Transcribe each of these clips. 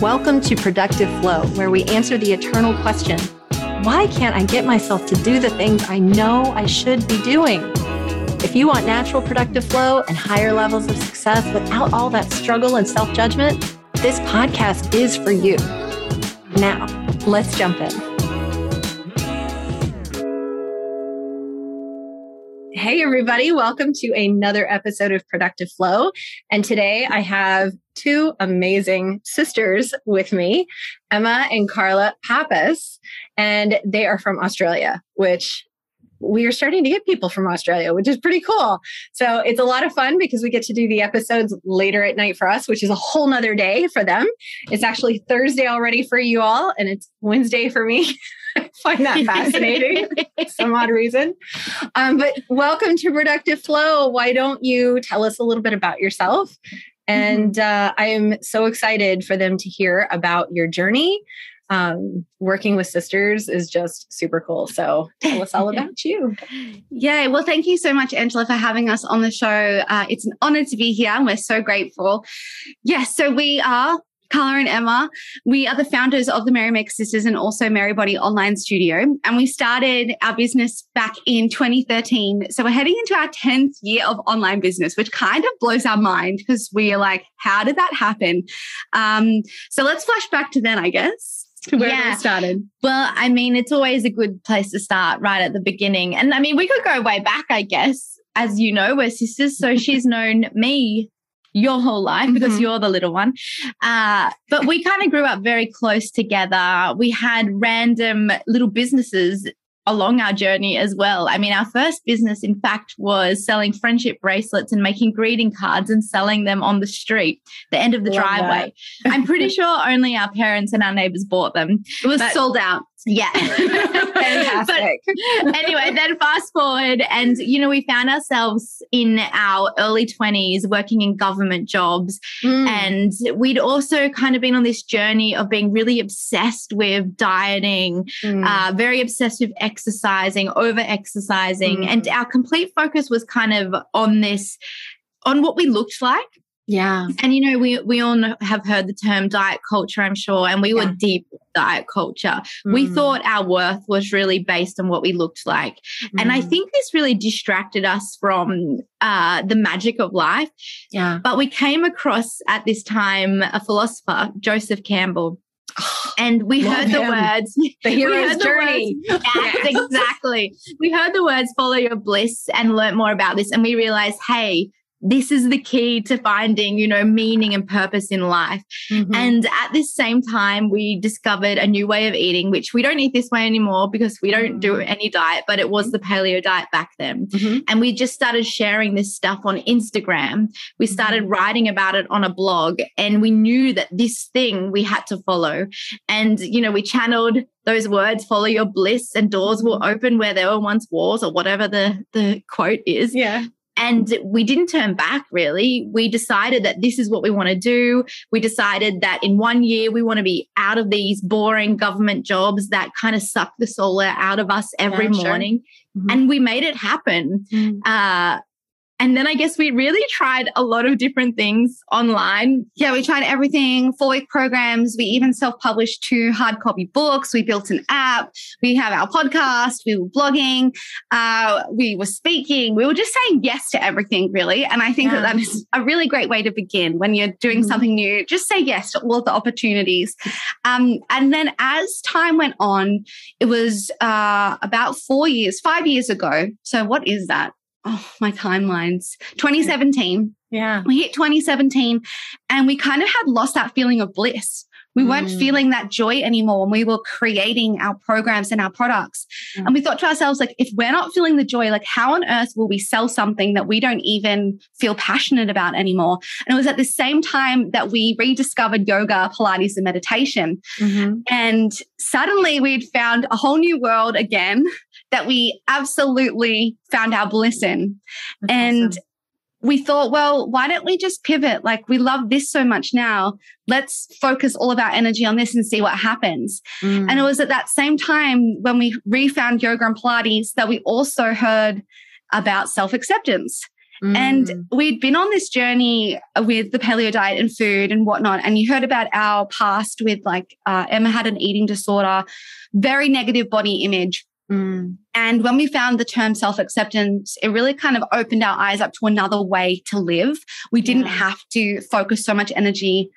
Welcome to Productive Flow, where we answer the eternal question why can't I get myself to do the things I know I should be doing? If you want natural productive flow and higher levels of success without all that struggle and self judgment, this podcast is for you. Now, let's jump in. Hey, everybody. Welcome to another episode of Productive Flow. And today I have two amazing sisters with me, Emma and Carla Papas, and they are from Australia, which we are starting to get people from Australia, which is pretty cool. So it's a lot of fun because we get to do the episodes later at night for us, which is a whole nother day for them. It's actually Thursday already for you all, and it's Wednesday for me. I find that fascinating for some odd reason. Um, but welcome to Productive Flow. Why don't you tell us a little bit about yourself? And mm-hmm. uh, I am so excited for them to hear about your journey um, working with sisters is just super cool. So tell us all about you. Yeah, well, thank you so much, Angela, for having us on the show. Uh, it's an honor to be here, and we're so grateful. Yes, so we are Carla and Emma. We are the founders of the Merrymaker Sisters and also Merrybody Online Studio. And we started our business back in 2013. So we're heading into our 10th year of online business, which kind of blows our mind because we are like, how did that happen? Um, so let's flash back to then, I guess to where yeah. we started? Well, I mean, it's always a good place to start right at the beginning. And I mean, we could go way back, I guess. As you know, we're sisters. So she's known me your whole life because mm-hmm. you're the little one. Uh, but we kind of grew up very close together. We had random little businesses along our journey as well. I mean, our first business, in fact, was selling friendship bracelets and making greeting cards and selling them on the street, the end of the Love driveway. I'm pretty sure only our parents and our neighbors bought them. It was sold out. Yeah. Fantastic. anyway, then fast forward, and you know, we found ourselves in our early 20s working in government jobs. Mm. And we'd also kind of been on this journey of being really obsessed with dieting, mm. uh, very obsessed with exercising, over exercising. Mm. And our complete focus was kind of on this, on what we looked like yeah. And you know, we we all know, have heard the term diet culture, I'm sure, and we yeah. were deep diet culture. Mm. We thought our worth was really based on what we looked like. Mm. And I mm. think this really distracted us from uh, the magic of life. Yeah. But we came across at this time a philosopher, Joseph Campbell. And we heard the words, the hero's journey. The words, yes, exactly. We heard the words, follow your bliss, and learn more about this. And we realized, hey, this is the key to finding you know meaning and purpose in life mm-hmm. and at this same time we discovered a new way of eating which we don't eat this way anymore because we don't do mm-hmm. any diet but it was the paleo diet back then mm-hmm. and we just started sharing this stuff on instagram we started mm-hmm. writing about it on a blog and we knew that this thing we had to follow and you know we channeled those words follow your bliss and doors will mm-hmm. open where there were once walls or whatever the the quote is yeah and we didn't turn back really. We decided that this is what we want to do. We decided that in one year we want to be out of these boring government jobs that kind of suck the soul out of us every yeah, morning. Sure. Mm-hmm. And we made it happen. Mm-hmm. Uh, and then I guess we really tried a lot of different things online. Yeah, we tried everything, four week programs. We even self published two hard copy books. We built an app. We have our podcast. We were blogging. Uh, we were speaking. We were just saying yes to everything, really. And I think yeah. that that is a really great way to begin when you're doing mm-hmm. something new. Just say yes to all the opportunities. Um, and then as time went on, it was uh, about four years, five years ago. So, what is that? Oh, my timelines. 2017. Yeah. We hit 2017 and we kind of had lost that feeling of bliss. We mm. weren't feeling that joy anymore when we were creating our programs and our products. Mm. And we thought to ourselves, like, if we're not feeling the joy, like, how on earth will we sell something that we don't even feel passionate about anymore? And it was at the same time that we rediscovered yoga, Pilates, and meditation. Mm-hmm. And suddenly we'd found a whole new world again that we absolutely found our bliss in. That's and awesome. we thought, well, why don't we just pivot? Like, we love this so much now. Let's focus all of our energy on this and see what happens. Mm. And it was at that same time when we refound yoga and Pilates that we also heard about self acceptance. Mm. And we'd been on this journey with the paleo diet and food and whatnot. And you heard about our past with like uh, Emma had an eating disorder, very negative body image. Mm. And when we found the term self acceptance, it really kind of opened our eyes up to another way to live. We didn't yeah. have to focus so much energy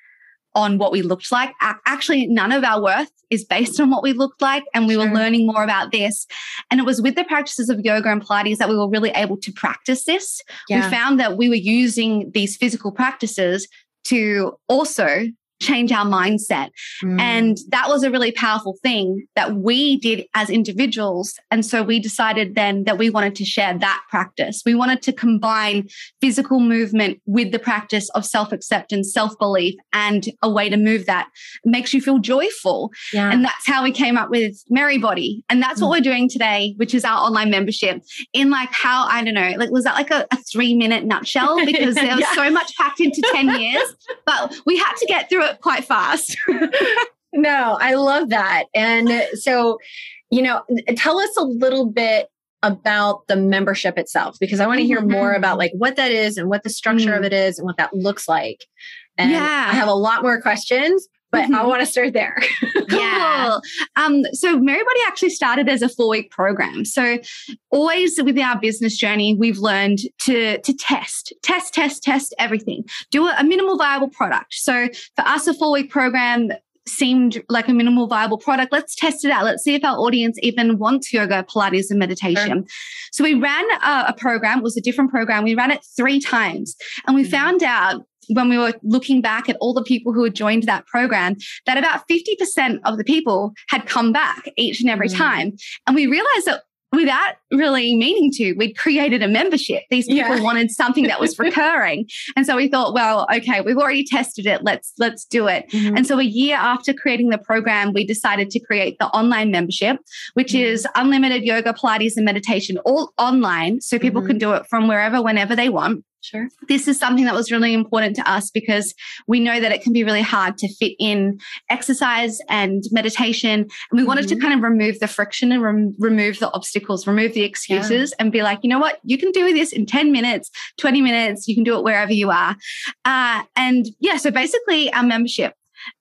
on what we looked like. Actually, none of our worth is based on what we looked like. And we sure. were learning more about this. And it was with the practices of yoga and Pilates that we were really able to practice this. Yeah. We found that we were using these physical practices to also change our mindset. Mm. And that was a really powerful thing that we did as individuals. And so we decided then that we wanted to share that practice. We wanted to combine physical movement with the practice of self acceptance, self belief, and a way to move that makes you feel joyful. Yeah. And that's how we came up with Merrybody. And that's mm. what we're doing today, which is our online membership in like how, I don't know, like, was that like a, a three minute nutshell? Because there was yeah. so much packed into 10 years, but we had to get through it quite fast. no, I love that. And so, you know, tell us a little bit about the membership itself because I want to hear mm-hmm. more about like what that is and what the structure mm. of it is and what that looks like. And yeah. I have a lot more questions, but mm-hmm. I want to start there. yeah. Um, so Merrybody actually started as a four week program. So always with our business journey, we've learned to, to test, test, test, test everything, do a, a minimal viable product. So for us, a four week program seemed like a minimal viable product. Let's test it out. Let's see if our audience even wants yoga, Pilates, and meditation. Sure. So we ran a, a, program, it was a different program. We ran it three times and we mm-hmm. found out when we were looking back at all the people who had joined that program, that about 50% of the people had come back each and every mm. time. And we realized that without really meaning to, we'd created a membership. These people yeah. wanted something that was recurring. and so we thought, well, okay, we've already tested it. Let's let's do it. Mm-hmm. And so a year after creating the program, we decided to create the online membership, which mm-hmm. is unlimited yoga, Pilates, and meditation all online. So people mm-hmm. can do it from wherever, whenever they want. Sure. This is something that was really important to us because we know that it can be really hard to fit in exercise and meditation. And we mm-hmm. wanted to mm-hmm. kind of remove the friction and rem- remove the obstacles, remove the excuses, yeah. and be like, you know what? You can do this in 10 minutes, 20 minutes. You can do it wherever you are. Uh, and yeah, so basically, our membership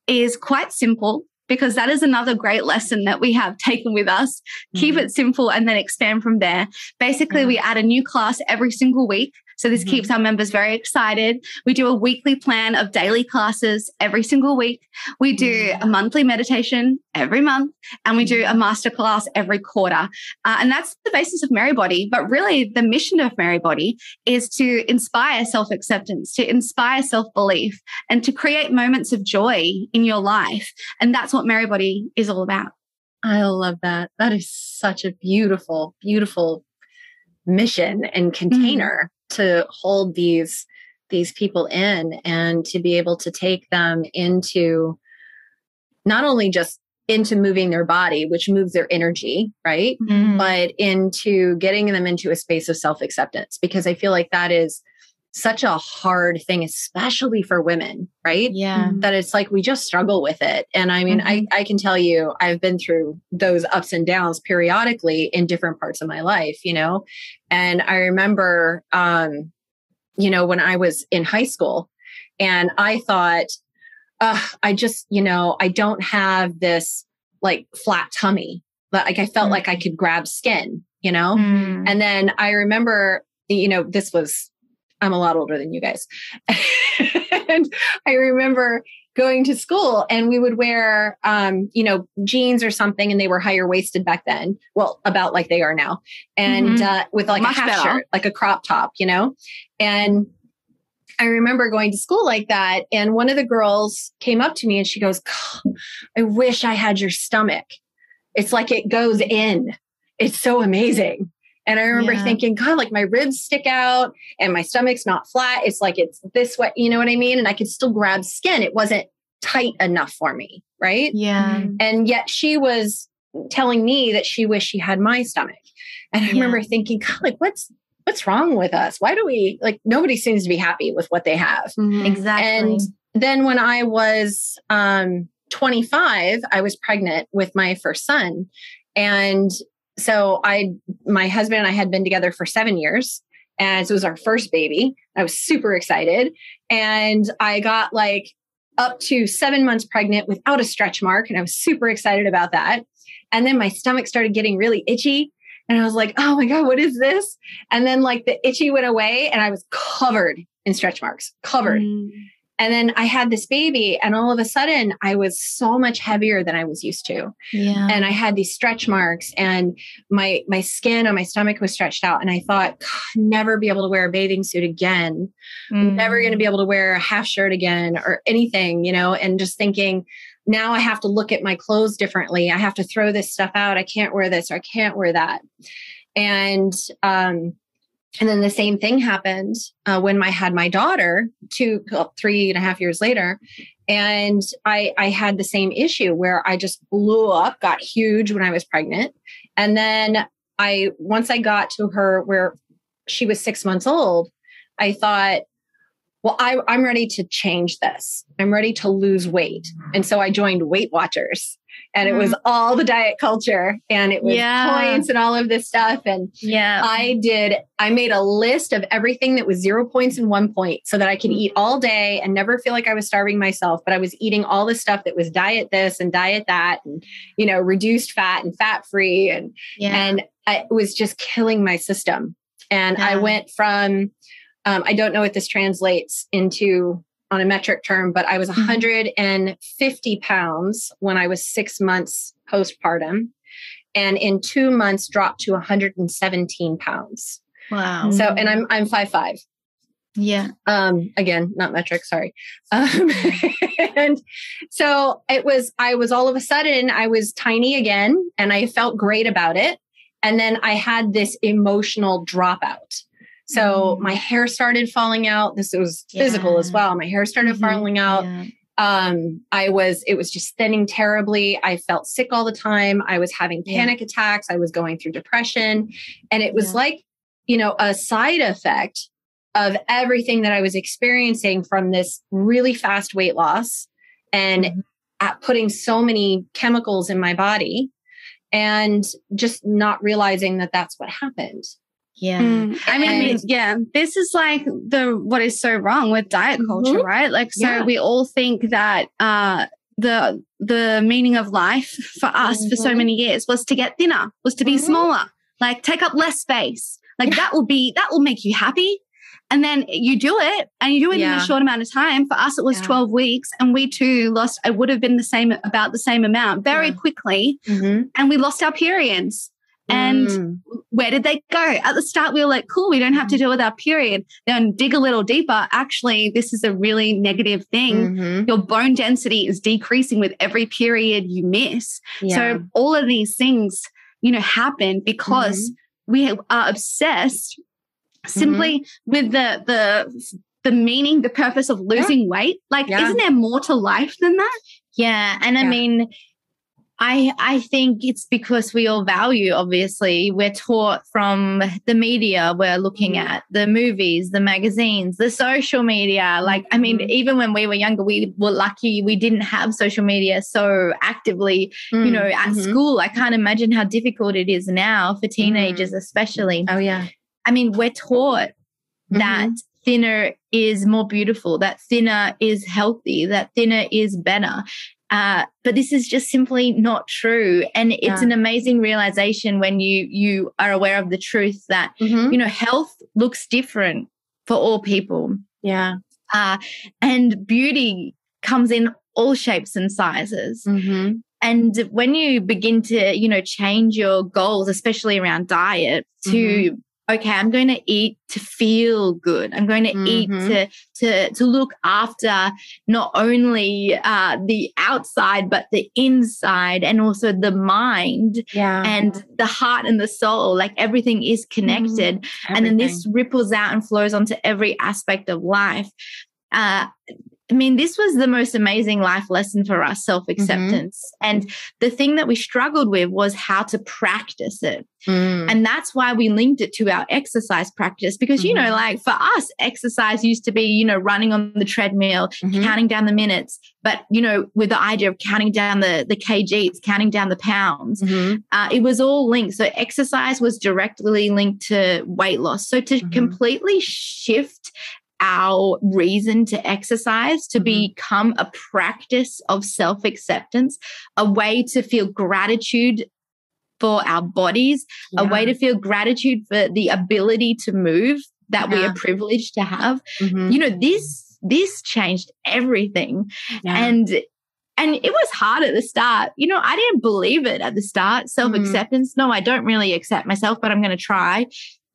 is quite simple because that is another great lesson that we have taken with us. Mm-hmm. Keep it simple and then expand from there. Basically, we add a new class every single week. So this mm-hmm. keeps our members very excited. We do a weekly plan of daily classes every single week. We do mm-hmm. a monthly meditation every month and we do a mm-hmm. masterclass every quarter. Uh, and that's the basis of Merrybody. But really, the mission of Merrybody is to inspire self acceptance, to inspire self belief, and to create moments of joy in your life. And that's what Merrybody is all about. I love that. That is such a beautiful, beautiful mission and mm-hmm. container to hold these these people in and to be able to take them into not only just into moving their body which moves their energy right mm-hmm. but into getting them into a space of self-acceptance because i feel like that is such a hard thing especially for women right? Yeah. That it's like we just struggle with it. And i mean mm-hmm. I, I can tell you i've been through those ups and downs periodically in different parts of my life you know? And i remember um you know when i was in high school and i thought uh, i just you know i don't have this like flat tummy. But like i felt mm-hmm. like i could grab skin you know? Mm. and then i remember you know this was I'm a lot older than you guys. and I remember going to school and we would wear um, you know jeans or something and they were higher waisted back then well about like they are now and mm-hmm. uh, with like Much a half better. shirt like a crop top you know and i remember going to school like that and one of the girls came up to me and she goes i wish i had your stomach it's like it goes in it's so amazing and I remember yeah. thinking, God, like my ribs stick out and my stomach's not flat. It's like it's this way, you know what I mean? And I could still grab skin. It wasn't tight enough for me. Right. Yeah. Mm-hmm. And yet she was telling me that she wished she had my stomach. And I yeah. remember thinking, God, like what's what's wrong with us? Why do we like nobody seems to be happy with what they have? Mm-hmm. Exactly. And then when I was um 25, I was pregnant with my first son. And so I, my husband and I had been together for seven years. And so it was our first baby. I was super excited. And I got like up to seven months pregnant without a stretch mark. And I was super excited about that. And then my stomach started getting really itchy. And I was like, oh my God, what is this? And then like the itchy went away and I was covered in stretch marks, covered. Mm. And then I had this baby, and all of a sudden, I was so much heavier than I was used to. Yeah. And I had these stretch marks, and my my skin on my stomach was stretched out. And I thought, never be able to wear a bathing suit again. Mm. Never going to be able to wear a half shirt again or anything, you know. And just thinking, now I have to look at my clothes differently. I have to throw this stuff out. I can't wear this or I can't wear that. And um, and then the same thing happened uh, when I had my daughter two, three and a half years later. And I, I had the same issue where I just blew up, got huge when I was pregnant. And then I, once I got to her where she was six months old, I thought, well, I, I'm ready to change this. I'm ready to lose weight. And so I joined Weight Watchers and it was mm-hmm. all the diet culture and it was yeah. points and all of this stuff. And yeah, I did, I made a list of everything that was zero points and one point so that I could eat all day and never feel like I was starving myself, but I was eating all the stuff that was diet this and diet that and, you know, reduced fat and fat free. And, yeah. and it was just killing my system. And yeah. I went from, um, I don't know what this translates into on a metric term, but I was 150 mm-hmm. pounds when I was six months postpartum. And in two months dropped to 117 pounds. Wow. So, and I'm, I'm five, five. Yeah. Um, again, not metric, sorry. Um, and so it was, I was all of a sudden, I was tiny again and I felt great about it. And then I had this emotional dropout. So mm my hair started falling out. This was yeah. physical as well. My hair started mm-hmm. falling out. Yeah. Um, I was, it was just thinning terribly. I felt sick all the time. I was having panic yeah. attacks. I was going through depression. And it was like, you know, a side effect of everything that I was experiencing from this really fast weight loss and mm-hmm. at putting so many chemicals in my body and just not realizing that that's what happened. Yeah. Mm, I mean, and, yeah, this is like the what is so wrong with diet culture, mm-hmm. right? Like so yeah. we all think that uh the the meaning of life for us mm-hmm. for so mm-hmm. many years was to get thinner, was to be mm-hmm. smaller, like take up less space. Like that will be that will make you happy. And then you do it and you do it yeah. in a short amount of time. For us, it was yeah. 12 weeks and we too lost, I would have been the same, about the same amount very quickly. Mm-hmm. And we lost our periods. And mm. where did they go? At the start, we were like, cool, we don't have to deal with our period. Then dig a little deeper. Actually, this is a really negative thing. Mm-hmm. Your bone density is decreasing with every period you miss. Yeah. So all of these things, you know, happen because mm-hmm. we are obsessed simply mm-hmm. with the the the meaning, the purpose of losing yeah. weight. Like, yeah. isn't there more to life than that? Yeah. And I mean, I I think it's because we all value obviously we're taught from the media we're looking mm-hmm. at the movies the magazines the social media like I mean mm-hmm. even when we were younger we were lucky we didn't have social media so actively mm-hmm. you know at mm-hmm. school I can't imagine how difficult it is now for teenagers mm. especially oh yeah I mean we're taught that mm-hmm. thinner is more beautiful, that thinner is healthy, that thinner is better. Uh, but this is just simply not true and it's yeah. an amazing realization when you you are aware of the truth that mm-hmm. you know health looks different for all people yeah uh, and beauty comes in all shapes and sizes mm-hmm. and when you begin to you know change your goals especially around diet to mm-hmm okay, I'm going to eat to feel good. I'm going to mm-hmm. eat to to to look after not only uh, the outside but the inside and also the mind yeah. and the heart and the soul. Like everything is connected, mm-hmm. and then this ripples out and flows onto every aspect of life. Uh, I mean, this was the most amazing life lesson for us self acceptance. Mm-hmm. And the thing that we struggled with was how to practice it. Mm. And that's why we linked it to our exercise practice because, mm-hmm. you know, mm-hmm. like for us, exercise used to be, you know, running on the treadmill, mm-hmm. counting down the minutes. But, you know, with the idea of counting down the, the kgs, counting down the pounds, mm-hmm. uh, it was all linked. So exercise was directly linked to weight loss. So to mm-hmm. completely shift our reason to exercise to mm-hmm. become a practice of self acceptance, a way to feel gratitude for our bodies, yeah. a way to feel gratitude for the ability to move that yeah. we are privileged to have. Mm-hmm. You know, this this changed everything. Yeah. And and it was hard at the start. You know, I didn't believe it at the start. Self acceptance. Mm-hmm. No, I don't really accept myself, but I'm going to try.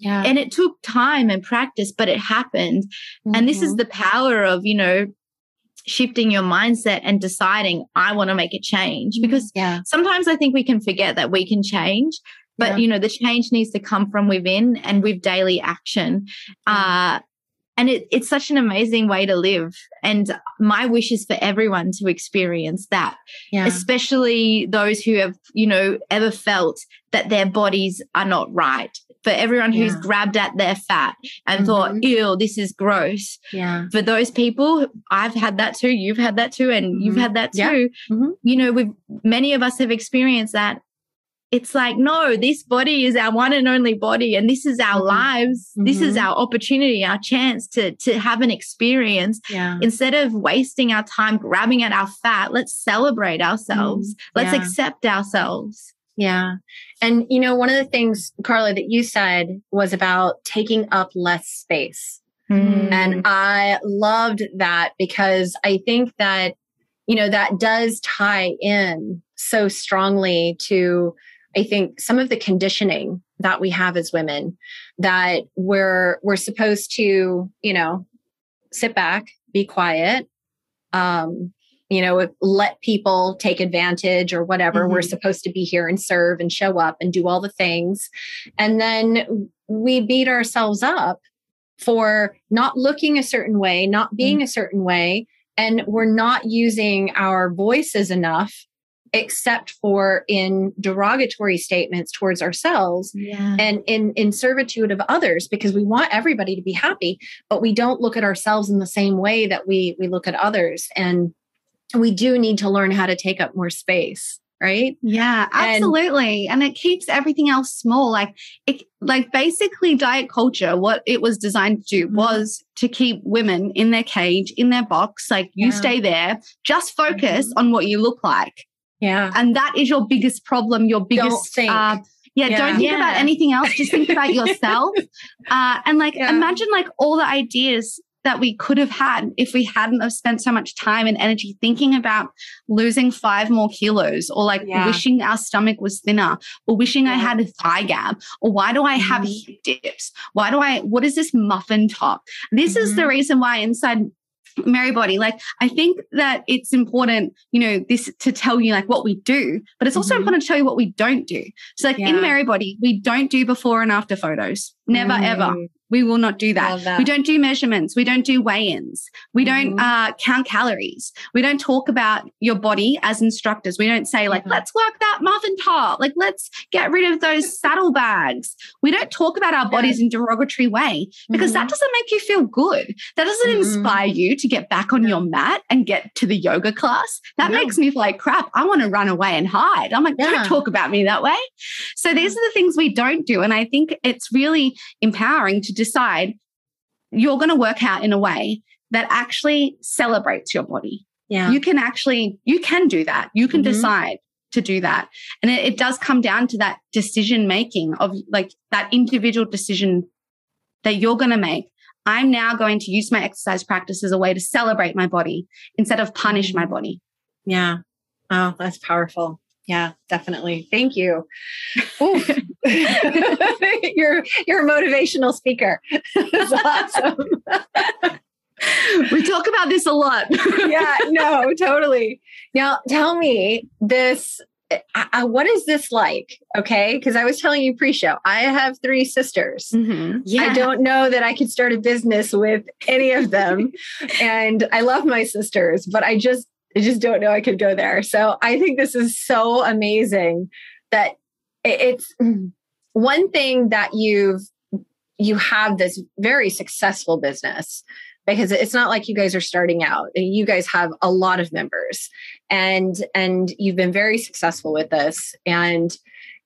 Yeah. And it took time and practice, but it happened. Mm-hmm. And this is mm-hmm. the power of, you know, shifting your mindset and deciding, I want to make a change. Mm-hmm. Because yeah. sometimes I think we can forget that we can change. But yeah. you know, the change needs to come from within and with daily action. Uh, and it, it's such an amazing way to live and my wish is for everyone to experience that yeah. especially those who have you know ever felt that their bodies are not right for everyone yeah. who's grabbed at their fat and mm-hmm. thought ew this is gross yeah for those people i've had that too you've had that too and mm-hmm. you've had that too yeah. mm-hmm. you know we many of us have experienced that it's like, no, this body is our one and only body, and this is our mm-hmm. lives. This is mm-hmm. our opportunity, our chance to, to have an experience. Yeah. Instead of wasting our time grabbing at our fat, let's celebrate ourselves. Mm-hmm. Let's accept ourselves. Yeah. And, you know, one of the things, Carla, that you said was about taking up less space. Mm. And I loved that because I think that, you know, that does tie in so strongly to I think some of the conditioning that we have as women that we're we're supposed to, you know, sit back, be quiet, um, you know, let people take advantage or whatever. Mm-hmm. We're supposed to be here and serve and show up and do all the things. And then we beat ourselves up for not looking a certain way, not being mm-hmm. a certain way, and we're not using our voices enough except for in derogatory statements towards ourselves yeah. and in in servitude of others because we want everybody to be happy but we don't look at ourselves in the same way that we we look at others and we do need to learn how to take up more space right yeah absolutely and, and, it keeps everything else small like it like basically diet culture what it was designed to do mm-hmm. was to keep women in their cage in their box like you yeah. stay there just focus mm-hmm. on what you look like yeah. And that is your biggest problem, your biggest uh, yeah, yeah, don't think yeah. about anything else. Just think about yourself. Uh, and like imagine like all the ideas that we could have had if we hadn't have spent so much time and energy thinking about losing five more kilos or like yeah. wishing our stomach was thinner or wishing I had a thigh gap or why do I have mm-hmm. hip dips? Why do I, what is this muffin top? This mm-hmm. is the mm-hmm. reason why inside Merrybody, like I think that it's important, you know, this to tell you like what we do, but it's also mm-hmm. important to tell you what we don't do. So, like yeah. in Merrybody, we don't do before and after photos. Never mm. ever. We will not do that. that. We don't do measurements. We don't do weigh ins. We mm-hmm. don't uh, count calories. We don't talk about your body as instructors. We don't say, like, mm-hmm. let's work that muffin top. Like, let's get rid of those saddlebags. We don't talk about our bodies in derogatory way because mm-hmm. that doesn't make you feel good. That doesn't mm-hmm. inspire you to get back on your mat and get to the yoga class. That yeah. makes me feel like crap. I want to run away and hide. I'm like, yeah. don't talk about me that way. So these are the things we don't do. And I think it's really empowering to decide you're going to work out in a way that actually celebrates your body. Yeah. You can actually, you can do that. You can mm-hmm. decide to do that. And it, it does come down to that decision making of like that individual decision that you're going to make. I'm now going to use my exercise practice as a way to celebrate my body instead of punish my mm-hmm. body. Yeah. Oh, that's powerful. Yeah, definitely. Thank you. you're you're a motivational speaker. That's awesome. we talk about this a lot. yeah, no, totally. Now tell me this I, what is this like? Okay. Because I was telling you pre show, I have three sisters. Mm-hmm. Yeah. I don't know that I could start a business with any of them. and I love my sisters, but I just, I just don't know I could go there. So I think this is so amazing that it's one thing that you've, you have this very successful business because it's not like you guys are starting out you guys have a lot of members and and you've been very successful with this and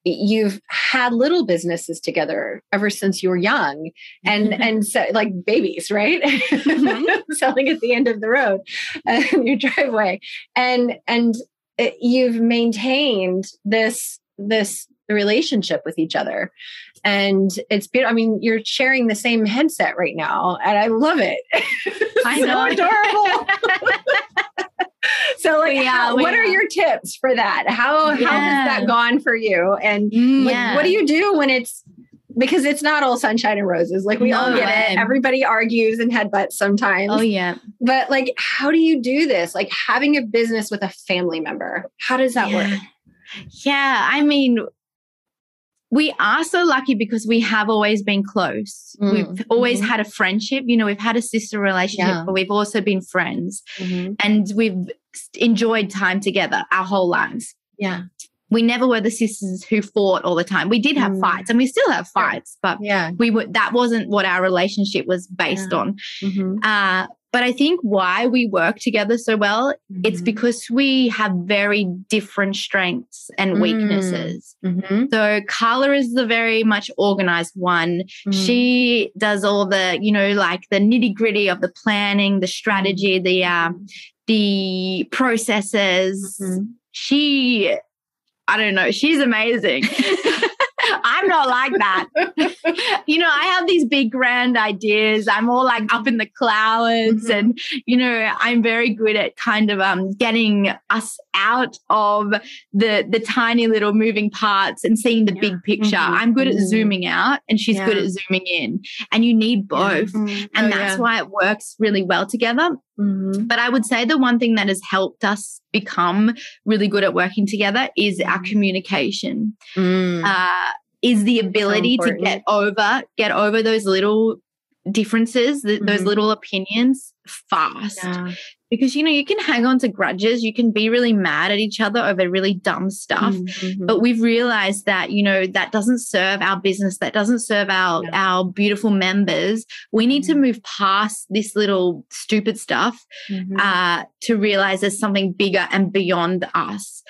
you've had little businesses together ever since you were young and mm-hmm. and so like babies right mm-hmm. selling at the end of the road uh, in your driveway and and it, you've maintained this this relationship with each other and it's beautiful. I mean, you're sharing the same headset right now, and I love it. I know, adorable. so, like, yeah, how, what are your tips for that? How yeah. how has that gone for you? And mm, like, yeah. what do you do when it's because it's not all sunshine and roses. Like we no, all get it. Everybody argues and headbutts sometimes. Oh yeah. But like, how do you do this? Like having a business with a family member. How does that yeah. work? Yeah, I mean, we are so lucky because we have always been close. Mm. We've always mm-hmm. had a friendship. You know, we've had a sister relationship, yeah. but we've also been friends mm-hmm. and we've enjoyed time together our whole lives. Yeah. We never were the sisters who fought all the time. We did have mm. fights and we still have fights, but yeah, we were that wasn't what our relationship was based yeah. on. Mm-hmm. Uh, but I think why we work together so well, mm-hmm. it's because we have very different strengths and mm. weaknesses. Mm-hmm. So Carla is the very much organized one. Mm. She does all the, you know, like the nitty gritty of the planning, the strategy, the um, the processes. Mm-hmm. She, I don't know, she's amazing. I'm not like that. you know, I have these big grand ideas. I'm all like up in the clouds mm-hmm. and you know, I'm very good at kind of um getting us out of the the tiny little moving parts and seeing the yeah. big picture. Mm-hmm. I'm good at mm-hmm. zooming out and she's yeah. good at zooming in. And you need both. Mm-hmm. And oh, that's why it works really well together. Mm-hmm. But I would say the one thing that has helped us become really good at working together is our mm-hmm. communication. Mm. Uh, is the ability so to get over get over those little differences, th- mm-hmm. those little opinions fast. Yeah. Because you know you can hang on to grudges. You can be really mad at each other over really dumb stuff. Mm-hmm. but we've realized that you know that doesn't serve our business. That doesn't serve our yeah. our beautiful members. We need mm-hmm. to move past this little stupid stuff mm-hmm. uh, to realize there's something bigger and beyond us.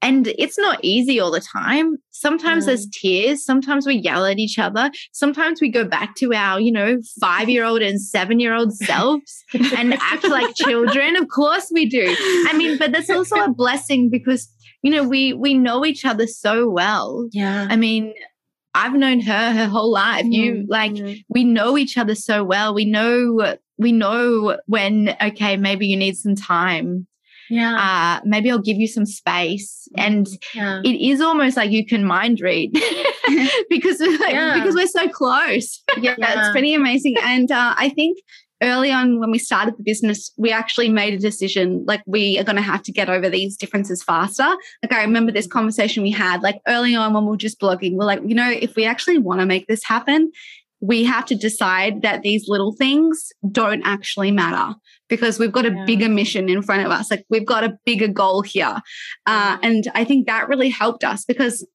And it's not easy all the time. Sometimes there's tears. Sometimes we yell at each other. Sometimes we go back to our you know five year old and seven year old selves and act like children. Of course we do. I mean, but that's also a blessing because you know we we know each other so well. Yeah. I mean, I've known her her whole life. Mm-hmm. You like mm-hmm. we know each other so well. We know we know when okay, maybe you need some time. Yeah. Uh, maybe I'll give you some space. And yeah. it is almost like you can mind read because like, yeah. because we're so close. yeah, it's pretty amazing. And uh, I think early on when we started the business, we actually made a decision like we are going to have to get over these differences faster. Like I remember this conversation we had like early on when we were just blogging. We're like, you know, if we actually want to make this happen, we have to decide that these little things don't actually matter because we've got a yeah. bigger mission in front of us. Like we've got a bigger goal here. Uh, and I think that really helped us because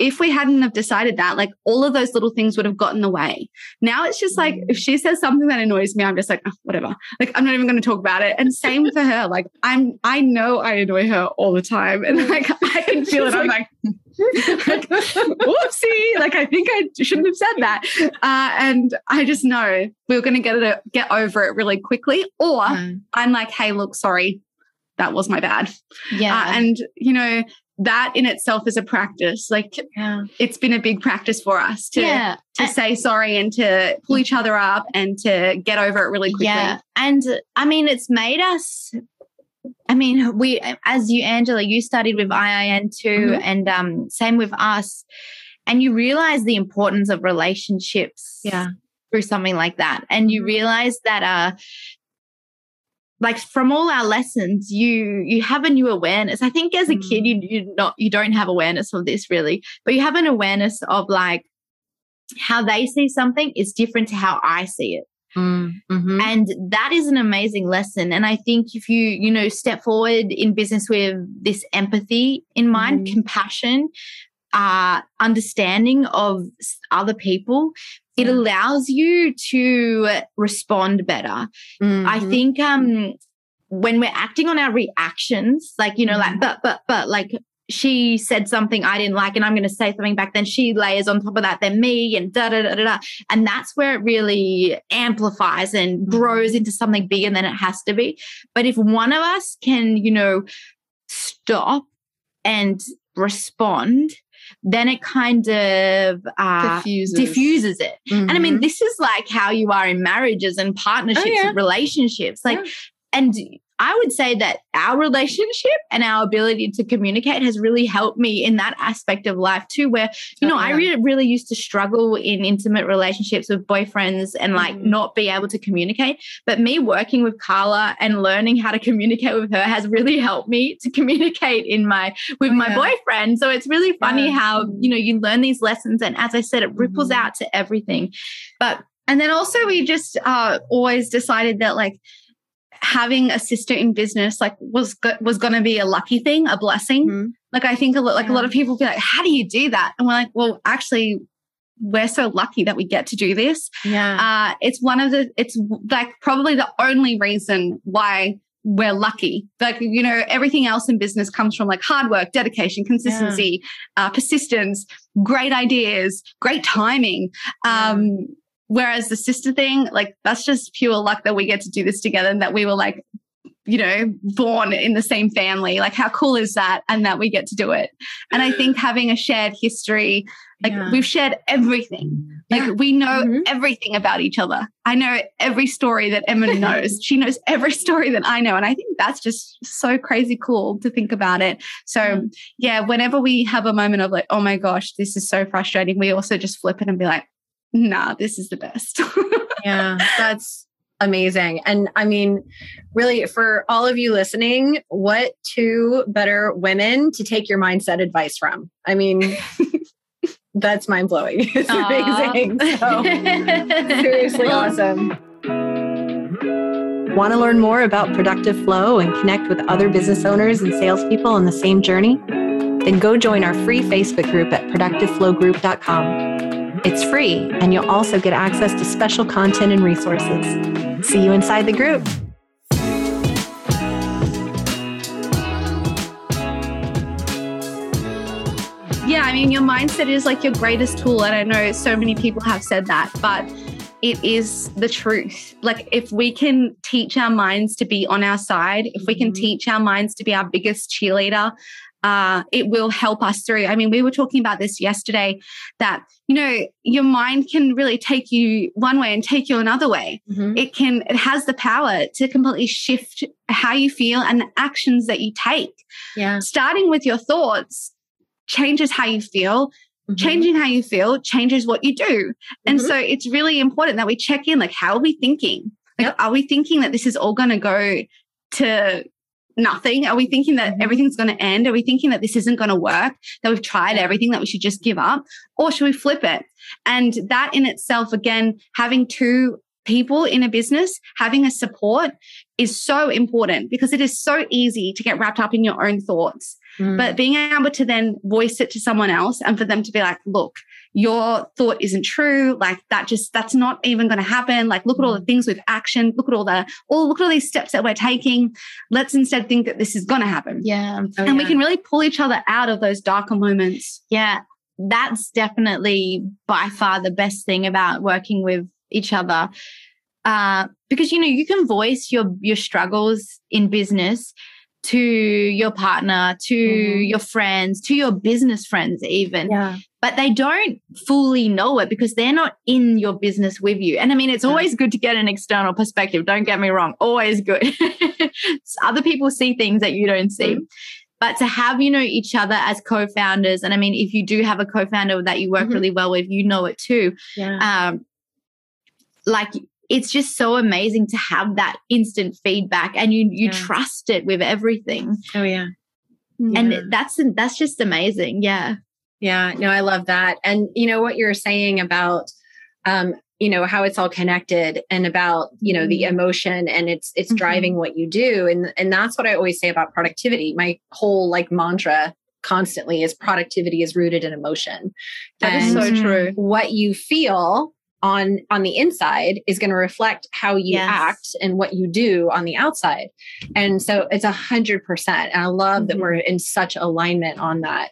if we hadn't have decided that, like all of those little things would have gotten in the way. Now it's just like if she says something that annoys me, I'm just like, oh, whatever. Like I'm not even going to talk about it. And same for her. Like I'm, I know I annoy her all the time, and like I can feel it. I'm like, like, whoopsie. Like I think I shouldn't have said that. Uh, and I just know we are going to get it, get over it really quickly. Or mm. I'm like, hey, look, sorry, that was my bad. Yeah. Uh, and, you know, that in itself is a practice. Like yeah. it's been a big practice for us to yeah. to and, say sorry and to pull each other up and to get over it really quickly. Yeah. And I mean it's made us I mean, we as you Angela, you studied with IIN too, mm-hmm. and um same with us. And you realize the importance of relationships yeah. through something like that. And you mm-hmm. realize that uh like from all our lessons you you have a new awareness i think as a kid you, Mm. you not you don't have awareness of this really but you have an awareness of like how they see something is different to how i see it Mhm. and that is an amazing lesson and i think if you you know step forward in business with this empathy in mind Mhm. compassion uh understanding of other people it allows you to respond better I Mhm. think um when we're acting on our reactions, like you know, like but but but like she said something I didn't like, and I'm going to say something back. Then she layers on top of that, then me, and da da da da da. And that's where it really amplifies and grows into something bigger than it has to be. But if one of us can, you know, stop and respond, then it kind of uh, Diffuses. diffuses it. And I mean, Mhm. this is like how you are in marriages and partnerships yeah. and relationships. Like, Yeah. and I would say that our relationship and our ability to communicate has really helped me in that aspect of life too, where, you know, I really, really used to struggle in intimate relationships with boyfriends and like Mhm. not be able to communicate. But me working with Carla and learning how to communicate with her has really helped me to communicate in my with Oh, my yeah. boyfriend. So it's really funny Yeah. how, you know, you learn these lessons and as I said, it ripples Mhm. out to everything. But And then also we just uh, always decided that like having a sister in business like was go- was going to be a lucky thing, a blessing. Mhm. Like I think a lot, like a lot of people be like, "How do you do that?" And we're like, "Well, actually, we're so lucky that we get to do this. yeah. Uh, it's one of the. It's like probably the only reason why." We're lucky. Like, you know, everything else in business comes from like hard work, dedication, consistency, uh, persistence, great ideas, great timing. Um, whereas the sister thing, like that's just pure luck that we get to do this together and that we were like, you know, born in the same family. Like, how cool is that? And that we get to do it. And I think having a shared history, like Yeah. we've shared everything. Like Yeah. we know Mhm. everything about each other. I know every story that Emma knows. she knows every story that I know. And I think that's just so crazy cool to think about it. So yeah, whenever we have a moment of like, oh my gosh, this is so frustrating, we also just flip it and be like, nah, this is the best. yeah, that's amazing. And I mean, really, for all of you listening, what two better women to take your mindset advice from? I mean, that's mind blowing. It's Aw. amazing. So, seriously awesome. Want to learn more about productive flow and connect with other business owners and salespeople on the same journey? Then go join our free Facebook group at productiveflowgroup.com. It's free, and you'll also get access to special content and resources. See you inside the group. yeah, I mean, your mindset is like your greatest tool. And I know so many people have said that, but it is the truth. Like, if we can teach our minds to be on our side, if we can Mhm. teach our minds to be our biggest cheerleader, uh, it will help us through. I mean, we were talking about this yesterday that, you know, your mind can really take you one way and take you another way. It can, it has the power to completely shift how you feel and the actions that you take. Yeah. Starting with your thoughts changes how you feel changing how you feel changes what you do. And Mhm. so it's really important that we check in like, how are we thinking? Like, Yep. are we thinking that this is all going to go to nothing? Are we thinking that Mhm. everything's going to end? Are we thinking that this isn't going to work? That we've tried everything, that we should just give up? Or should we flip it? And that in itself, again, having two people in a business, having a support is so important because it is so easy to get wrapped up in your own thoughts. Mm-hmm. But being able to then voice it to someone else and for them to be like, look, your thought isn't true. Like that just, that's not even going to happen. Like, look at all the things with action. Look at all the, all, look at all these steps that we're taking. Let's instead think that this is going to happen. yeah. Oh, and we can really pull each other out of those darker moments. Yeah, that's definitely by far the best thing about working with each other. Uh, because you know you can voice your your struggles in business to your partner, to Mhm. your friends, to your business friends, even. yeah. But they don't fully know it because they're not in your business with you. And I mean, it's Yeah. always good to get an external perspective. Don't get me wrong, always good. Other people see things that you don't see Mhm. but to have you know each other as co-founders and i mean if you do have a co-founder that you work Mhm. really well with you know it too Yeah. um like it's just so amazing to have that instant feedback and you you Yeah. trust it with everything. Oh yeah. And that's that's just amazing. Yeah. Yeah, no, I love that. And you know what you're saying about um, you know, how it's all connected and about, you know, the emotion and it's it's Mhm. driving what you do. And and that's what I always say about productivity. My whole like mantra constantly is productivity is rooted in emotion. That is And so true. what you feel on on the inside is going to reflect how you Yes. act and what you do on the outside and so it's a hundred percent and i love that Mhm. we're in such alignment on that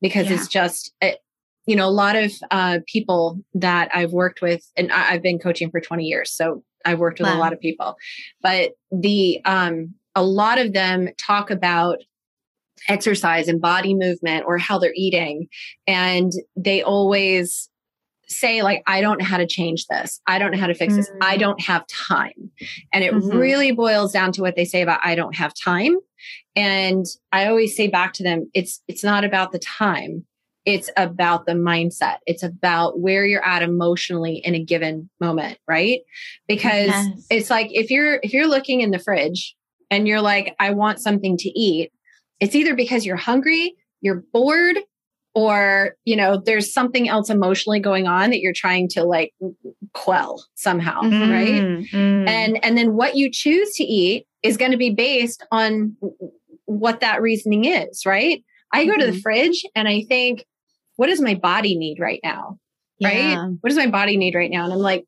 because Yeah. it's just it, you know a lot of uh, people that i've worked with and I, i've been coaching for 20 years so i've worked with a lot of people but the um a lot of them talk about exercise and body movement or how they're eating and they always say like i don't know how to change this. I don't know how to fix this. I Mm. don't have time. And it Mhm. really boils down to what they say about i don't have time. And i always say back to them it's it's not about the time. It's about the mindset. It's about where you're at emotionally in a given moment right? Because Yes. it's like if you're if you're looking in the fridge and you're like i want something to eat it's either because you're hungry you're bored or you know there's something else emotionally going on that you're trying to like quell somehow Mhm. right Mm, mm. and and then what you choose to eat is going to be based on what that reasoning is right i go to the Mhm. fridge and i think what does my body need right now right what does my body need right now and i'm like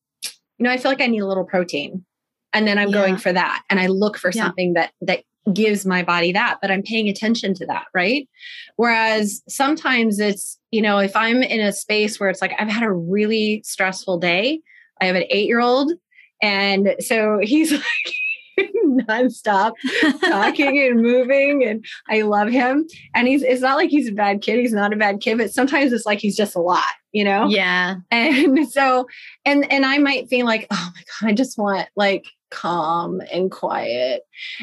you know i feel like i need a little protein and then i'm going for that and i look for Yeah. something that that gives my body that but i'm paying attention to that right whereas sometimes it's you know if i'm in a space where it's like i've had a really stressful day i have an 8 year old and so he's like nonstop talking and moving and I love him. And he's it's not like he's a bad kid. He's not a bad kid, but sometimes it's like he's just a lot, you know? Yeah. And so and and I might feel like, oh my God, I just want like calm and quiet.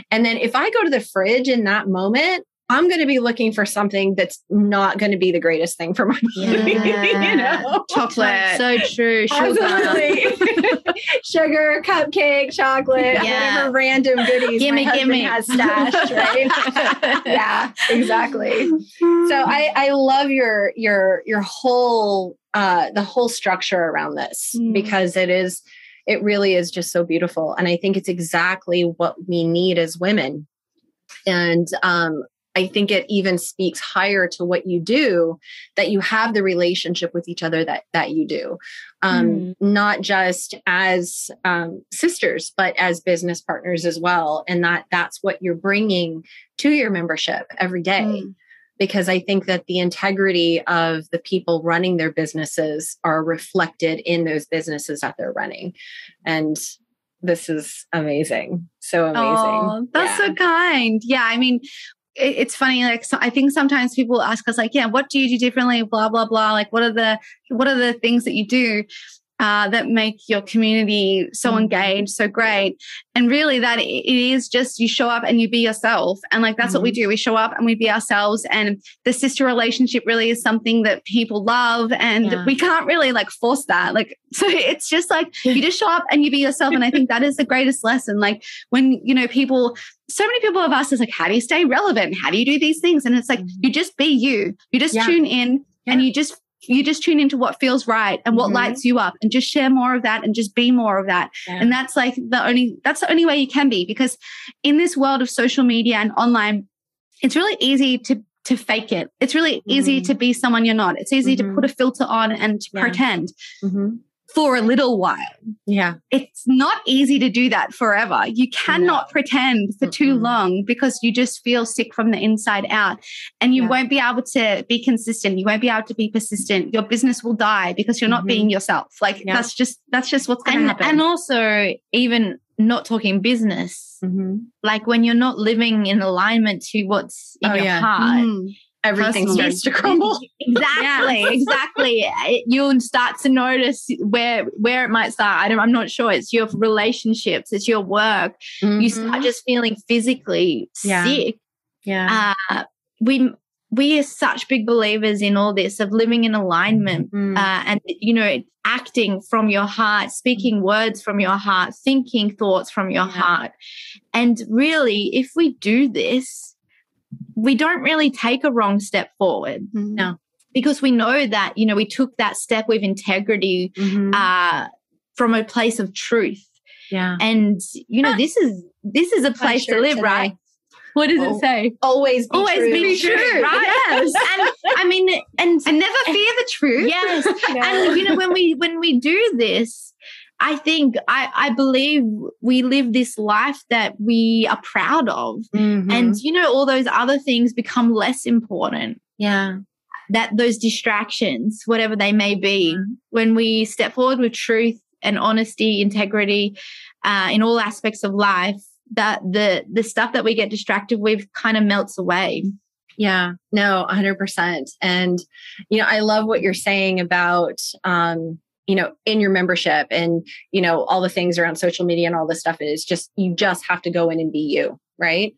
And then if I go to the fridge in that moment, I'm going to be looking for something that's not going to be the greatest thing for my body, you know? Chocolate. So true. Sugar. Absolutely. Sugar, cupcake, chocolate, Yeah. whatever random goodies Gimme, my gimme. has stashed, right? yeah, exactly. So I I love your your your whole uh the whole structure around this Mm. because it is it really is just so beautiful and I think it's exactly what we need as women. And um I think it even speaks higher to what you do that you have the relationship with each other that that you do um, Mm. not just as um, sisters but as business partners as well and that that's what you're bringing to your membership every day Mm. Because i think that the integrity of the people running their businesses are reflected in those businesses that they're running and this is amazing so amazing Oh, that's Yeah. so kind. Yeah, I mean, it, it's funny. Like, so I think sometimes people ask us, like, "Yeah, what do you do differently?" Blah blah blah. Like, what are the what are the things that you do uh, that make your community so Mhm. engaged, so great? And really, that it is just you show up and you be yourself, and like that's what we do. We show up and we be ourselves, and the sister relationship really is something that people love, and Yeah. we can't really like force that. Like, so it's just like you just show up and you be yourself, and I think that is the greatest lesson. Like when you know people so many people have asked us like how do you stay relevant how do you do these things and it's like Mhm. you just be you you just Yeah. tune in and you just you just tune into what feels right and what Mhm. lights you up and just share more of that and just be more of that Yeah. and that's like the only that's the only way you can be because in this world of social media and online it's really easy to to fake it it's really easy Mhm. to be someone you're not it's easy Mhm. to put a filter on and to Yeah. pretend Mhm. For a little while yeah it's not easy to do that forever. You cannot pretend for too Mm-mm. long because you just feel sick from the inside out and you Yeah. won't be able to be consistent. You won't be able to be persistent. Your business will die because you're not Mhm. being yourself. Like Yeah. that's just that's just what's going to happen. and also, even not talking business, Mhm. like when you're not living in alignment to what's in Oh, your yeah. heart. Mm. Everything Personally. starts to crumble Exactly, exactly. It- You'll start to notice where where it might start. I don't, I'm not sure. It's your relationships, it's your work. You Mhm. start just feeling physically Yeah. sick. yeah Uh, we we are such big believers in all this of living in alignment Mm. uh, and you know acting from your heart speaking words from your heart thinking thoughts from your Yeah. heart and really if we do this we don't really take a wrong step forward No. because we know that you know we took that step with integrity Mhm. uh, from a place of truth yeah. and you know Ah. this is this is a place to live today. right what does Oh. it say Always be always true. be true, right Yes. and i mean and And never fear the truth. yes Yeah. and you know when we when we do this i think i i believe we live this life that we are proud of Mhm. and you know all those other things become less important yeah. that those distractions whatever they may be when we step forward with truth and honesty integrity uh, in all aspects of life that the the stuff that we get distracted with kind of melts away Yeah, no, 100%. And, you know, I love what you're saying about, um, you know, in your membership and, you know, all the things around social media and all this stuff is just, you just have to go in and be you. Right.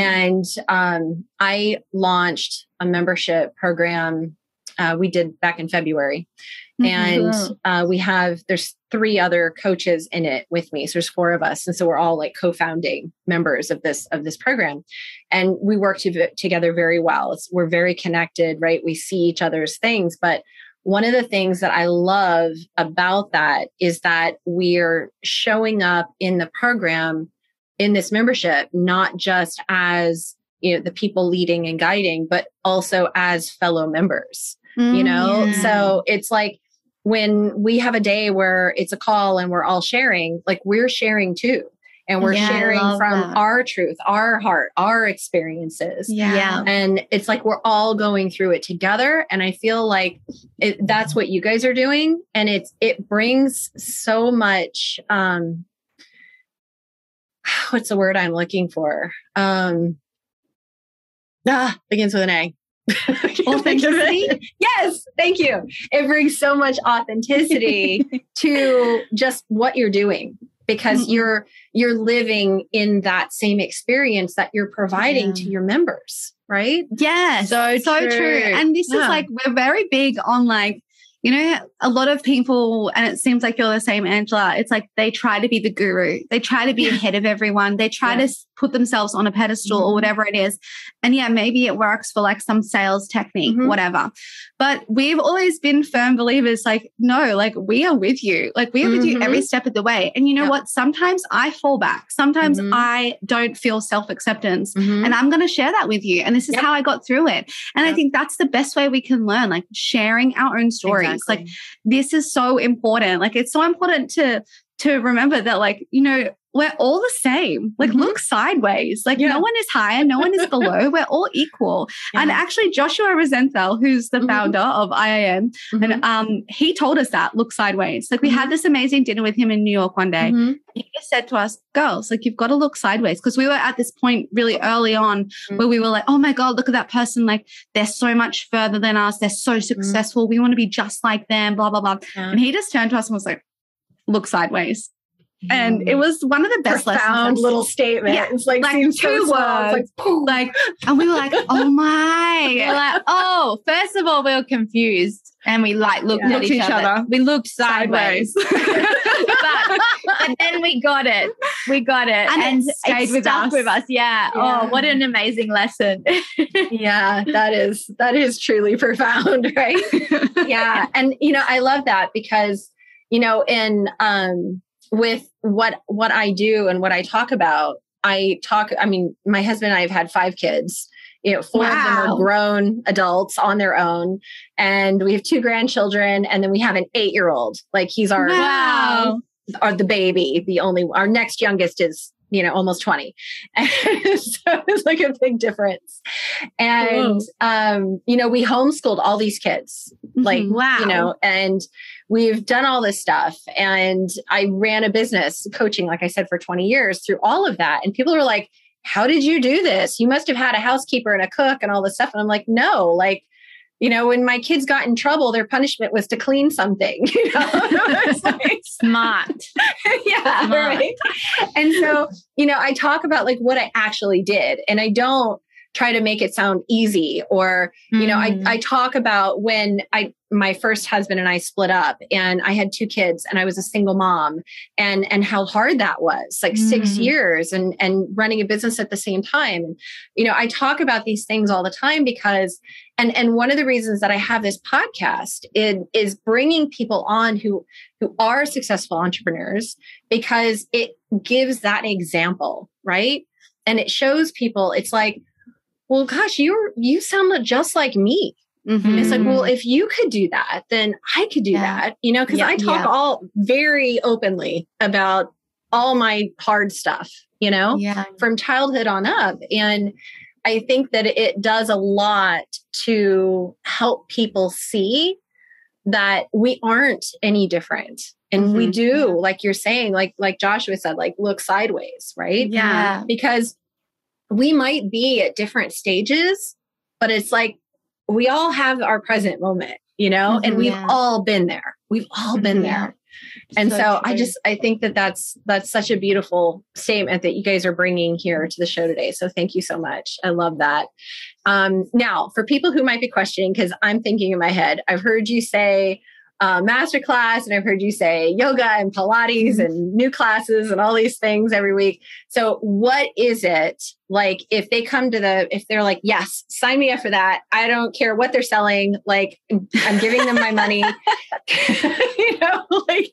And um, I launched a membership program uh, we did back in February. And uh, we have, there's three other coaches in it with me. So there's four of us. And so we're all like co-founding members of this, of this program. And we work to, together very well. It's, we're very connected, right? We see each other's things. But one of the things that I love about that is that we're showing up in the program in this membership, not just as you know the people leading and guiding, but also as fellow members. You mm, know, yeah. so it's like when we have a day where it's a call and we're all sharing, like we're sharing too. And we're Yeah, sharing from that. our truth, our heart, our experiences. Yeah. And it's like we're all going through it together. And I feel like it, that's what you guys are doing. And it's it brings so much um what's the word I'm looking for? Um ah, begins with an A. can't think. Yes, thank you. It brings so much authenticity to just what you're doing because Mhm. you're you're living in that same experience that you're providing Yeah. to your members, right? Yes. So so true. true. And this Yeah. is like, we're very big on like, you know, a lot of people, and it seems like you're the same, Angela. It's like they try to be the guru. They try to be ahead of everyone. They try to s- put themselves on a pedestal Mhm. or whatever it is. And yeah, maybe it works for like some sales technique, Mhm. whatever. But we've always been firm believers like, no, like we are with you. Like we are with you every step of the way. And you know Yep. what? Sometimes I fall back. Sometimes Mhm. I don't feel self acceptance. Mhm. And I'm going to share that with you. And this is Yep. how I got through it. And I think that's the best way we can learn, like sharing our own stories. Like this is so important. Like it's so important to to remember that, like, you know, we're all the same. Like Mhm. look sideways. Like Yeah. no one is higher, no one is below. We're all equal. And actually, Joshua Rosenthal, who's the Mhm. founder of IIN, Mhm. and um, he told us that look sideways. Like we had this amazing dinner with him in New York one day Mhm. he just said to us, girls, like you've got to look sideways. Because we were at this point really early on Mm. where we were like, oh my God, look at that person. Like they're so much further than us. They're so successful. We want to be just like them, blah, blah, blah. Yeah. And he just turned to us and was like, look sideways. And it was one of the best profound lessons. little statements. Yeah, It's like, like seems so two small. Words. Like. Like, and we were like, oh my. We're like, oh, first of all, we were confused and we like looked Yeah. at Looked each, each other. other. We looked sideways. but, but then we got it. We got it. And it stayed with stuck us. with us. Yeah. Yeah. Oh, what an amazing lesson. yeah, that is that is truly profound, right? yeah and you know i love that because you know in um with what what i do and what i talk about i talk i mean my husband and i have had five kids. You know four of them are grown adults on their own and we have two grandchildren and then we have an eight year old like he's our Wow. are the baby the only our next youngest is you know almost 20 and so it's like a big difference. And um you know we homeschooled all these kids like Mhm. Wow. you know and we've done all this stuff. And i ran a business coaching like i said for 20 years through all of that. And people were like how did you do this? You must have had a housekeeper and a cook and all this stuff. And i'm like no like you know when my kids got in trouble their punishment was to clean something you know like, Smart. yeah Smart. right and so you know i talk about like what i actually did and i don't try to make it sound easy or you know I, Mm. I talk about when i my first husband and i split up and i had two kids and i was a single mom and and how hard that was like six Mm. years and and running a business at the same time you know i talk about these things all the time because and and one of the reasons that i have this podcast is, is bringing people on who who are successful entrepreneurs because it gives that example right and it shows people it's like well gosh you're you sound just like me Mhm. it's like, well, if you could do that, then I could do Yeah. that, you know, because Yeah, I talk yeah. all very openly about all my hard stuff, you know, Yeah. from childhood on up. And I think that it does a lot to help people see that we aren't any different. And we Mhm. do, like you're saying, like like Joshua said, like look sideways, right? Yeah. because we might be at different stages, but it's like we all have our present moment, you know, and Mhm, we've yeah. all been there. We've all been Mhm, there. And so, So I just I think that that's that's such a beautiful statement that you guys are bringing here to the show today. So thank you so much. I love that. Um, now, for people who might be questioning, because I'm thinking in my head, I've heard you say uh, masterclass, and I've heard you say yoga and Pilates and new classes and all these things every week. So, what is it like if they come to the, if they're like, yes, sign me up for that. I don't care what they're selling. Like, I'm giving them my money. you know, like,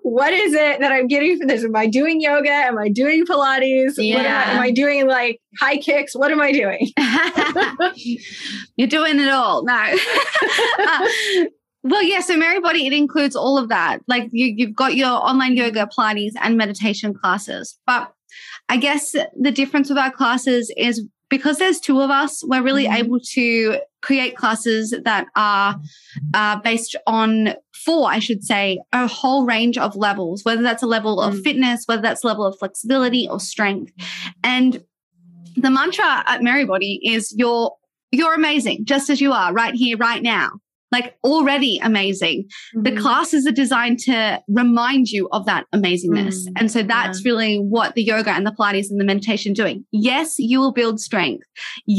what is it that I'm getting for this? Am I doing yoga? Am I doing Pilates? What am, I, Yeah. am I doing like high kicks? What am I doing? You're doing it all. No. Uh, well, yeah. So, Merrybody, it includes all of that. Like you, you've got your online yoga, Pilates, and meditation classes. But I guess the difference with our classes is because there's two of us, we're really Mhm. able to create classes that are uh, based on four, I should say, a whole range of levels, whether that's a level of Mm. fitness, whether that's a level of flexibility or strength. And the mantra at Merrybody is you're you're amazing just as you are right here, right now. Like already amazing. The Mhm. classes are designed to remind you of that amazingness. Mm, and so that's really what the yoga and the Pilates and the meditation doing. Yes, you will build strength.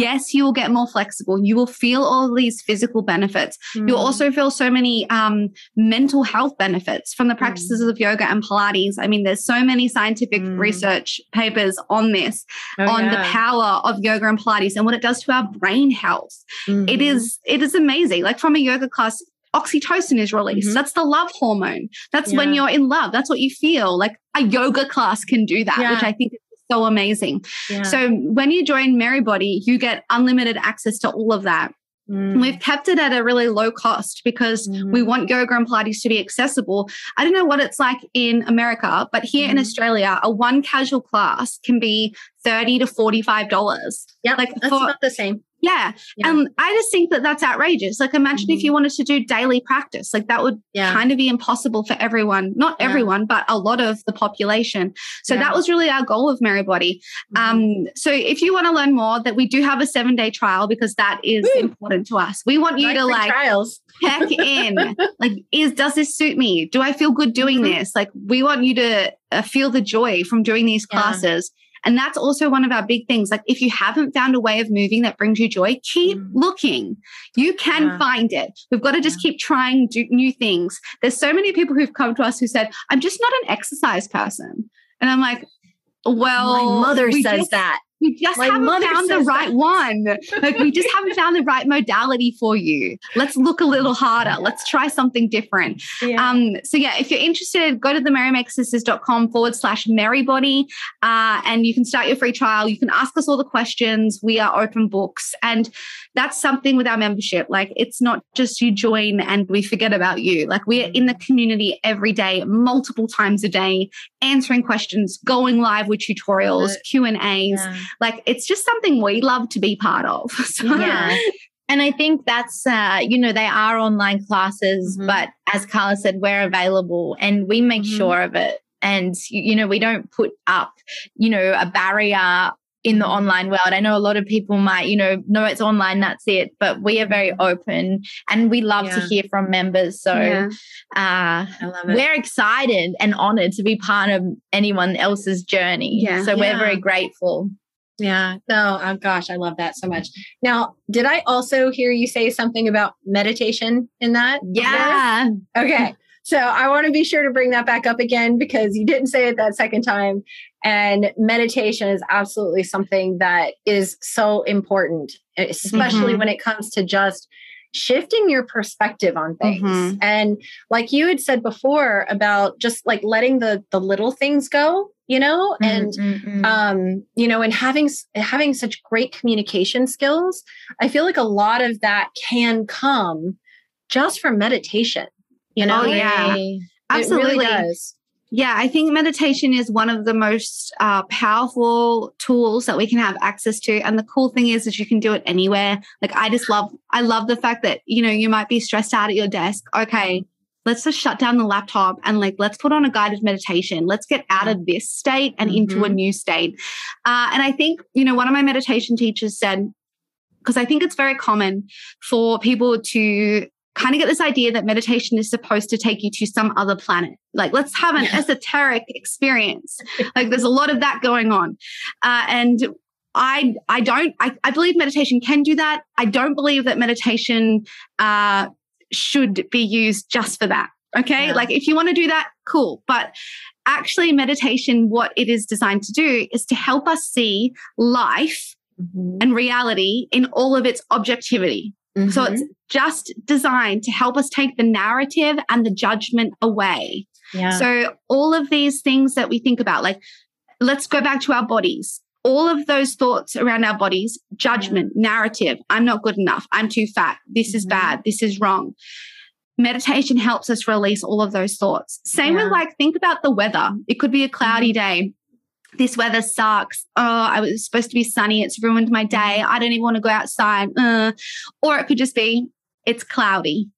Yes, you will get more flexible. You will feel all these physical benefits. You'll Mm. also feel so many um, mental health benefits from the practices of yoga and Pilates. I mean, there's so many scientific Mm. research papers on this Oh, on the power of yoga and Pilates and what it does to our brain health. It Mhm. is it is amazing. Like from a yoga class, oxytocin is released. Mhm. That's the love hormone. That's when you're in love. That's what you feel. Like a yoga class can do that, Yeah. which I think is so amazing. Yeah. So when you join Merrybody, you get unlimited access to all of that. Mm. We've kept it at a really low cost because Mhm. we want yoga and Pilates to be accessible. I don't know what it's like in America, but here in Mhm. Australia, a one casual class can be 30 to $45. yeah, like that's for- about the same. Yeah. Yeah. And I just think that that's outrageous. Like, imagine if Mhm. you wanted to do daily practice, like, that would Yeah. kind of be impossible for everyone. Not Yeah. everyone, but a lot of the population. So, that was really our goal of Merrybody. Mhm. Um, so, if you want to learn more, that we do have a seven day trial because that is Woo. important to us. We want you Like to like trials. check in. like, is does this suit me? Do I feel good doing Mhm. this? Like, we want you to uh, feel the joy from doing these classes. And that's also one of our big things. Like, if you haven't found a way of moving that brings you joy, keep Mm. looking. You can Yeah. find it. We've got to just keep trying do, new things. There's so many people who've come to us who said, I'm just not an exercise person. And I'm like, well, My mother we says just- that. We just My haven't found the right that. one. Like we just haven't found the right modality for you. Let's look a little harder. Let's try something different. Yeah. Um, so yeah, if you're interested, go to the merrymakersisters.com forward slash merrybody uh, and you can start your free trial. You can ask us all the questions. We are open books. And that's something with our membership. Like it's not just you join and we forget about you. Like we are in the community every day, multiple times a day, answering questions, going live with tutorials, Q and A's. Yeah. Like it's just something we love to be part of. So, Yeah. And I think that's, uh, you know, they are online classes, Mhm. but as Carla said, we're available and we make Mhm. sure of it. And, you know, we don't put up, you know, a barrier in the online world. I know a lot of people might, you know, know it's online, that's it, but we are very open and we love to hear from members. So, Yeah. uh, I love it. we're excited and honored to be part of anyone else's journey. Yeah. So Yeah. we're very grateful. Yeah. No, oh gosh, I love that so much. Now, did I also hear you say something about meditation in that? Yeah. Okay. So I want to be sure to bring that back up again because you didn't say it that second time. And meditation is absolutely something that is so important, especially mm-hmm. when it comes to just shifting your perspective on things mm-hmm. and like you had said before about just like letting the the little things go you know and mm-hmm. um you know and having having such great communication skills i feel like a lot of that can come just from meditation you know oh, yeah absolutely really yeah, I think meditation is one of the most uh, powerful tools that we can have access to. And the cool thing is that you can do it anywhere. Like I just love, I love the fact that, you know, you might be stressed out at your desk. Okay, let's just shut down the laptop and like, let's put on a guided meditation. Let's get out of this state and mm-hmm. into a mm-hmm. new state. Uh, and I think, you know, one of my meditation teachers said, because I think it's very common for people to kind of get this idea that meditation is supposed to take you to some other planet. Like, let's have an esoteric experience. Like, there's a lot of that going on. Uh, and I, I don't, I, I believe meditation can do that. I don't believe that meditation uh, should be used just for that. Okay. Yeah. Like, if you want to do that, cool. But actually, meditation, what it is designed to do is to help us see life mm-hmm. and reality in all of its objectivity. Mm-hmm. So it's just designed to help us take the narrative and the judgment away. Yeah. So all of these things that we think about, like let's go back to our bodies. All of those thoughts around our bodies, judgment, yeah. narrative, I'm not good enough, I'm too fat, this mm-hmm. is bad, this is wrong. Meditation helps us release all of those thoughts. Same yeah. with like, think about the weather. It could be a cloudy mm-hmm. day this weather sucks. Oh, I was supposed to be sunny. It's ruined my day. Mm-hmm. I don't even want to go outside. Uh. Or it could just be, it's cloudy.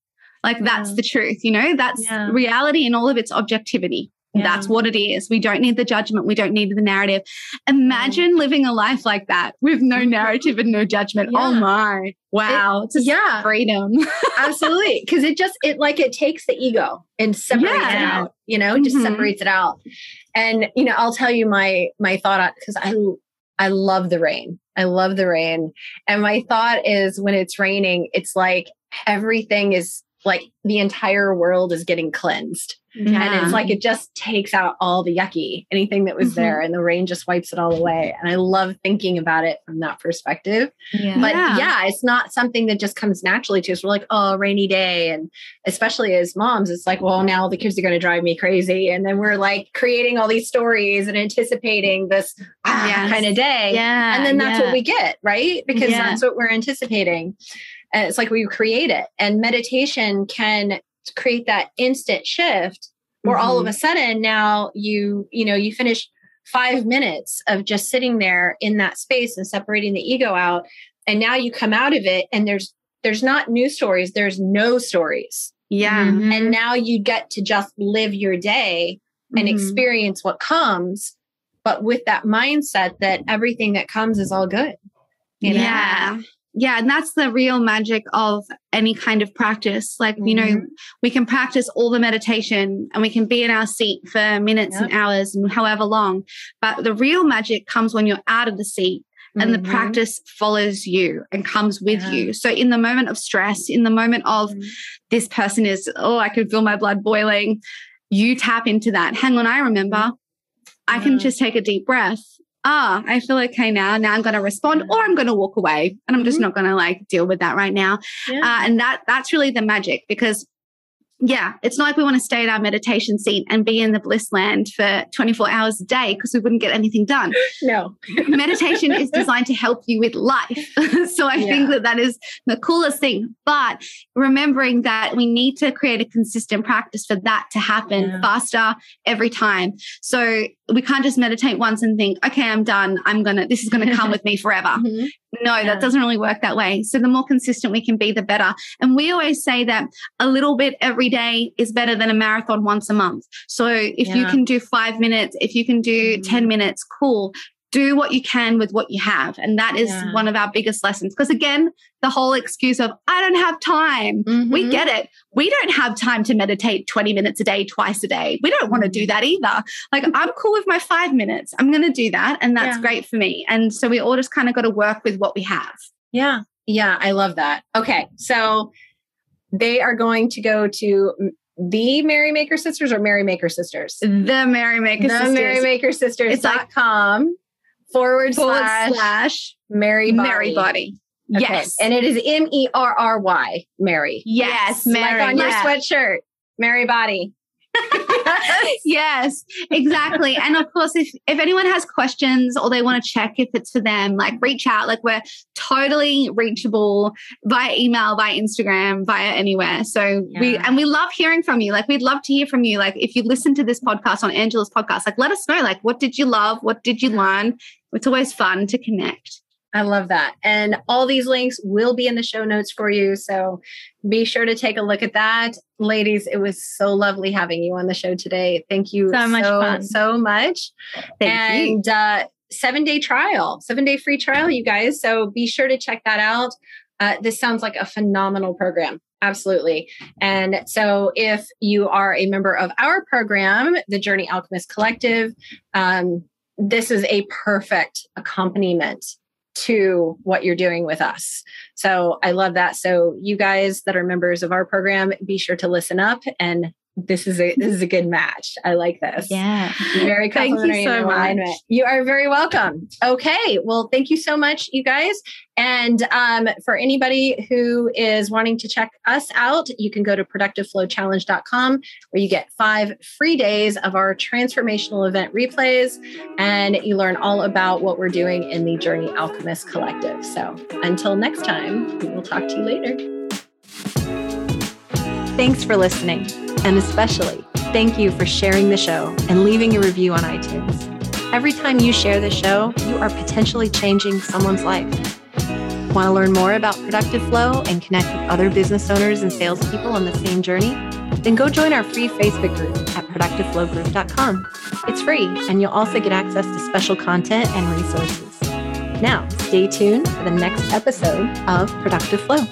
Like that's the truth, you know, that's yeah. reality in all of its objectivity. Yeah. That's what it is. We don't need the judgment. We don't need the narrative. Imagine yeah. living a life like that with no narrative and no judgment. Oh my. Wow. It, yeah. freedom. Absolutely. Cause it just, it like it takes the ego and separates it out, you know, mm-hmm. just separates it out. And, you know, I'll tell you my, my thought on, because I, I love the rain. I love the rain. And my thought is when it's raining, it's like everything is like the entire world is getting cleansed. Yeah. And it's like it just takes out all the yucky, anything that was mm-hmm. there, and the rain just wipes it all away. And I love thinking about it from that perspective. Yeah. But yeah, it's not something that just comes naturally to us. We're like, oh, rainy day. And especially as moms, it's like, well, now the kids are going to drive me crazy. And then we're like creating all these stories and anticipating this ah, yes. kind of day. Yeah. And then that's yeah. what we get, right? Because yeah. that's what we're anticipating. And it's like we create it. And meditation can create that instant shift where mm-hmm. all of mm-hmm. a sudden now you, you know, you finish five minutes of just sitting there in that space and separating the ego out. And now you come out of it and there's there's not new stories, there's no stories. Yeah. Mm-hmm. And now you get to just live your day and mm-hmm. experience what comes, but with that mindset that everything that comes is all good. You know? Yeah yeah and that's the real magic of any kind of practice like mm-hmm. you know mm-hmm. we can practice all the meditation and we can be in our seat for minutes yep. and hours and however long but the real magic comes when you're out of the seat and mm-hmm. the practice follows you and comes with yeah. you. So, in the moment of stress, in the moment of mm-hmm. this person is, oh, I can feel my blood boiling, you tap into that. Hang on, I remember. I can just take a deep breath ah, I feel okay now. Now I'm going to respond or I'm going to walk away and I'm just mm-hmm. not going to like deal with that right now. Yeah. Uh, and that that's really the magic because yeah, it's not like we want to stay in our meditation seat and be in the bliss land for 24 hours a day because we wouldn't get anything done. No. meditation is designed to help you with life. so I yeah. think that that is the coolest thing. But remembering that we need to create a consistent practice for that to happen yeah. faster every time. So we can't just meditate once and think, okay, I'm done. I'm going to, this is going to come with me forever. Mm-hmm. No, yeah. that doesn't really work that way. So the more consistent we can be, the better. And we always say that a little bit every day is better than a marathon once a month. So if yeah. you can do five minutes, if you can do mm-hmm. 10 minutes, cool. do what you can with what you have. And that is Yeah. one of our biggest lessons. Because again, the whole excuse of, I don't have time. We Mhm. get it. We don't have time to meditate 20 minutes a day, twice a day. We don't want to do that either. Like, I'm cool with my five minutes. I'm going to do that. And that's Yeah. great for me. And so we all just kind of got to work with what we have. Yeah. Yeah. I love that. Okay. So they are going to go to the Merrymaker Sisters or Merrymaker Sisters? The Merrymaker the Sisters. Merrymaker Sisters. It's like- com forward, forward slash, slash Merrybody. Mary Body. Okay. Yes. And it is M E R R Y, Merry. yes, Merry. Like on your sweatshirt, Merrybody. yes, exactly. and of course, if if anyone has questions or they want to check if it's for them, like reach out. Like we're totally reachable via email, via Instagram, via anywhere. So we and we love hearing from you. Like we'd love to hear from you. Like if you listen to this podcast on Angela's podcast, like let us know. Like what did you love? What did you learn? It's always fun to connect. I love that. And all these links will be in the show notes for you. So be sure to take a look at that. Ladies, it was so lovely having you on the show today. Thank you So much so, so much. Thank you. and uh, seven day trial, seven day free trial, you guys. So be sure to check that out. Uh, this sounds like a phenomenal program. Absolutely. And so if you are a member of our program, the Journey Alchemist Collective, um, this is a perfect accompaniment to what you're doing with us. So I love that. So you guys that are members of our program, be sure to listen up and this is a this is a good match. I like this. Yeah. Very Thank you complimentary so in much. alignment. You are very welcome. Okay. Well, thank you so much, you guys. And um, for anybody who is wanting to check us out, you can go to productiveflowchallenge.com where you get five free days of our transformational event replays and you learn all about what we're doing in the Journey Alchemist Collective. So until next time, we will talk to you later. Thanks for listening. And especially, thank you for sharing the show and leaving a review on iTunes. Every time you share the show, you are potentially changing someone's life. Want to learn more about Productive Flow and connect with other business owners and salespeople on the same journey? Then go join our free Facebook group at productiveflowgroup.com. It's free, and you'll also get access to special content and resources. Now, stay tuned for the next episode of Productive Flow.